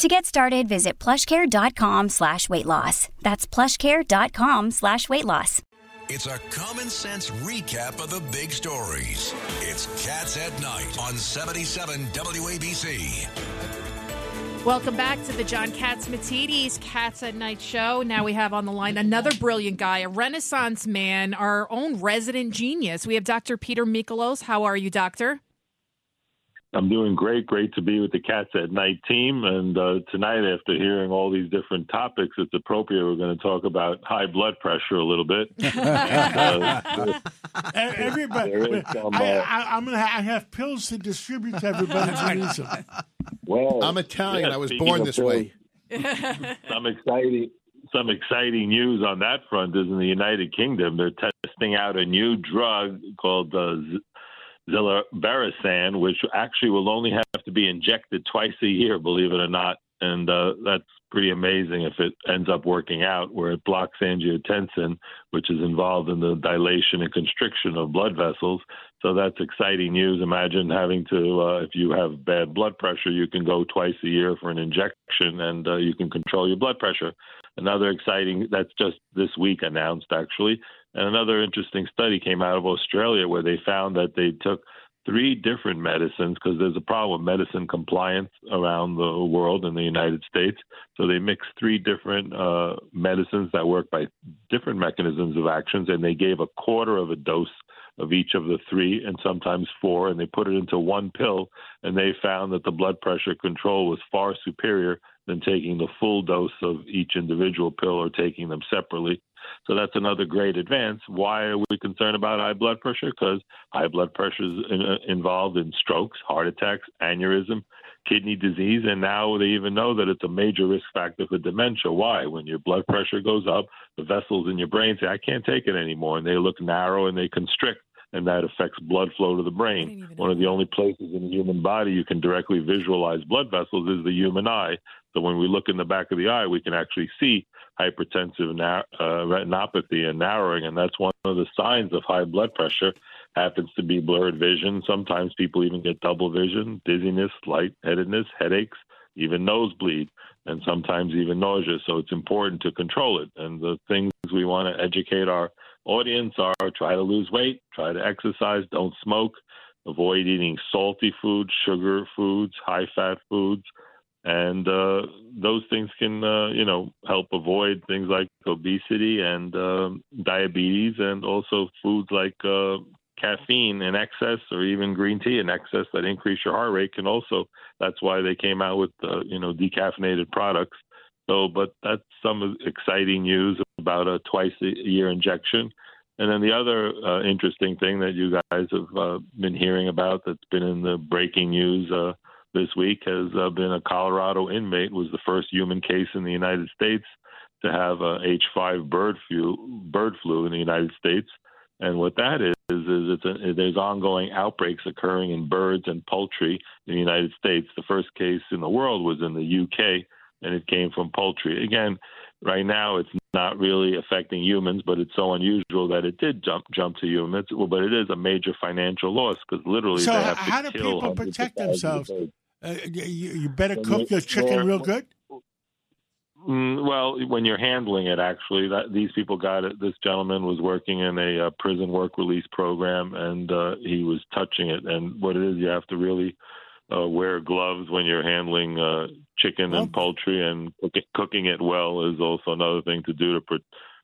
To get started, visit plushcare.com slash weight loss. That's plushcare.com slash weight loss. It's a common sense recap of the big stories. It's Cats at Night on 77 WABC. Welcome back to the John Cats Catsimatidis Cats at Night show. Now we have on the line another brilliant guy, a renaissance man, our own resident genius. We have Dr. Peter Michalos. How are you, doctor? I'm doing great. Great to be with the Cats at Night team. And uh, tonight, after hearing all these different topics, it's appropriate we're going to talk about high blood pressure a little bit. and, uh, everybody, some, uh, I, am going to I have pills to distribute to everybody who needs them. Well, I'm Italian. Yeah, I was born this pills, way. some exciting. Some exciting news on that front is in the United Kingdom. They're testing out a new drug called uh, zilebesiran, which actually will only have to be injected twice a year, believe it or not. And uh, that's pretty amazing if it ends up working out, where it blocks angiotensin, which is involved in the dilation and constriction of blood vessels. So that's exciting news. Imagine having to, uh, if you have bad blood pressure, you can go twice a year for an injection and uh, you can control your blood pressure. Another exciting, that's just this week announced actually, and another interesting study came out of Australia where they found that they took three different medicines because there's a problem with medicine compliance around the world in the United States. So they mixed three different uh, medicines that work by different mechanisms of actions, and they gave a quarter of a dose of each of the three and sometimes four, and they put it into one pill, and they found that the blood pressure control was far superior than taking the full dose of each individual pill or taking them separately. So that's another great advance. Why are we concerned about high blood pressure? Because high blood pressure is in, uh, involved in strokes, heart attacks, aneurysm, kidney disease, and now they even know that it's a major risk factor for dementia. Why? When your blood pressure goes up, the vessels in your brain say, I can't take it anymore, and they look narrow and they constrict and that affects blood flow to the brain. One of the only places in the human body you can directly visualize blood vessels is the human eye. So when we look in the back of the eye, we can actually see hypertensive na- uh, retinopathy and narrowing, and that's one of the signs of high blood pressure. Happens to be blurred vision. Sometimes people even get double vision, dizziness, lightheadedness, headaches, even nosebleed, and sometimes even nausea. So it's important to control it. And the things we want to educate our audience are try to lose weight, try to exercise, don't smoke, avoid eating salty foods, sugar foods, high fat foods, and uh, those things can uh, you know help avoid things like obesity and um, diabetes, and also foods like uh, caffeine in excess or even green tea in excess that increase your heart rate can also. That's why they came out with you know decaffeinated products. So, but that's some exciting news about a twice a year injection. And then the other uh, interesting thing that you guys have uh, been hearing about that's been in the breaking news uh, this week has uh, been a Colorado inmate was the first human case in the United States to have a H5 bird flu bird flu in the United States. And what that is is, is it's a, there's ongoing outbreaks occurring in birds and poultry in the United States. The first case in the world was in the UK, and it came from poultry. Again, right now it's not really affecting humans, but it's so unusual that it did jump jump to humans. Well, but it is a major financial loss because literally so they have how to do people protect themselves? Uh, you, you better cook you- your chicken real good. Mm, well, when you're handling it, actually, that these people got it. This gentleman was working in a uh, prison work release program, and uh, he was touching it. And what it is, you have to really uh, wear gloves when you're handling uh, chicken and poultry, and cook cooking it well is also another thing to do to pr-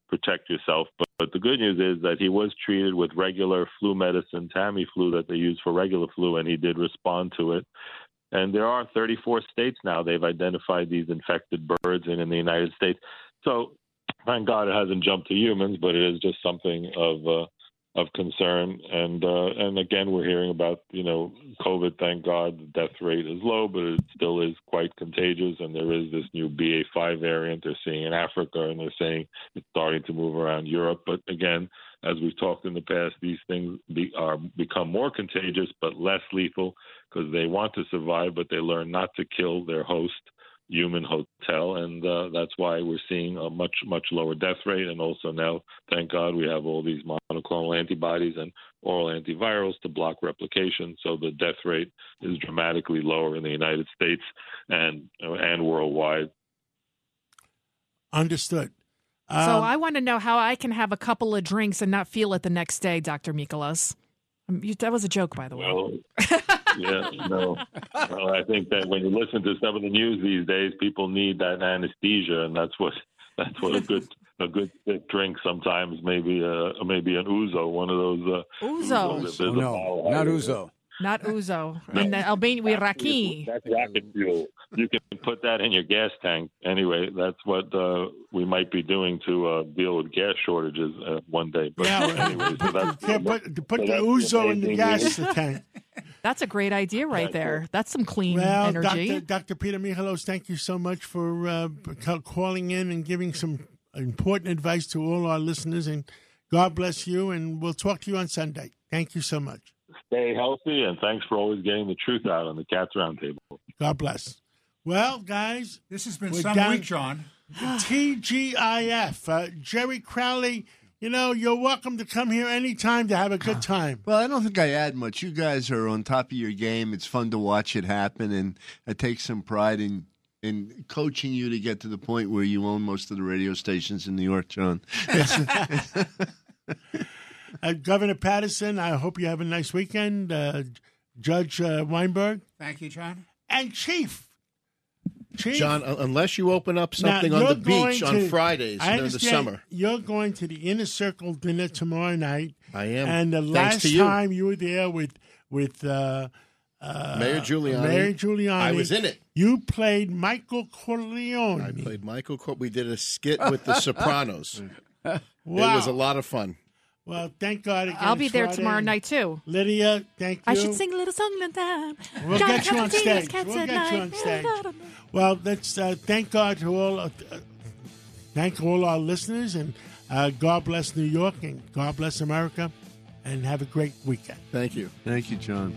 protect yourself. But, but the good news is that he was treated with regular flu medicine, Tamiflu, that they use for regular flu, and he did respond to it. And there are 34 states now they've identified these infected birds in in the United States. So thank God it hasn't jumped to humans, but it is just something of uh, of concern. And uh, and again, we're hearing about you know COVID. Thank God, the death rate is low, but it still is quite contagious. And there is this new BA5 variant they're seeing in Africa, and they're saying it's starting to move around Europe. But again, as we've talked in the past, these things be, are become more contagious but less lethal because they want to survive, but they learn not to kill their host human hotel, and uh, that's why we're seeing a much much lower death rate. And also now, thank God, we have all these monoclonal antibodies and oral antivirals to block replication, so the death rate is dramatically lower in the United States and and worldwide. Understood. Um, so I want to know how I can have a couple of drinks and not feel it the next day, Doctor Michalos. Um, that was a joke, by the way. Well, yeah, no. Well, I think that when you listen to some of the news these days, people need that anesthesia, and that's what that's what a good a good drink sometimes maybe uh maybe an uzo, one of those uh, ouzo. Oh, no, not uzo. Not ouzo. In the Albania, we raki. That's rocket fuel. You can put that in your gas tank. Anyway, that's what uh, we might be doing to uh, deal with gas shortages uh, one day. But yeah, anyway, so that's, yeah, put, put so the Uzo in the gas tank. That's a great idea right there. That's some clean well, energy. Dr. Dr. Peter Michalos, thank you so much for uh, calling in and giving some important advice to all our listeners. And God bless you. And we'll talk to you on Sunday. Thank you so much. Stay healthy, and thanks for always getting the truth out on the Cats Roundtable. God bless. Well, guys, this has been some week, John. TGIF. Uh, Jerry Crowley you know, you're welcome to come here anytime to have a good time. Well, I don't think I add much. You guys are on top of your game. It's fun to watch it happen, and I take some pride in in coaching you to get to the point where you own most of the radio stations in New York, John. uh, Governor Paterson, I hope you have a nice weekend. Uh, Judge uh, Weinberg. Thank you, John. And Chief. Chief, John, unless you open up something on the beach to, on Fridays during the summer. You're going to the Inner Circle dinner tomorrow night. I am. And the Thanks last you. time you were there with with uh, uh, Mayor Giuliani. Mayor Giuliani. I was in it. You played Michael Corleone. I played Michael. Corleone. We did a skit with The Sopranos. wow. It was a lot of fun. Well, thank God. Again, I'll be there Friday. tomorrow night too. Lydia, thank you. I should sing a little song like that. We'll John get you on stage. We'll get night. you on stage. Well, let's uh, thank God to all. Uh, thank all our listeners, and uh, God bless New York, and God bless America, and have a great weekend. Thank you. Thank you, John.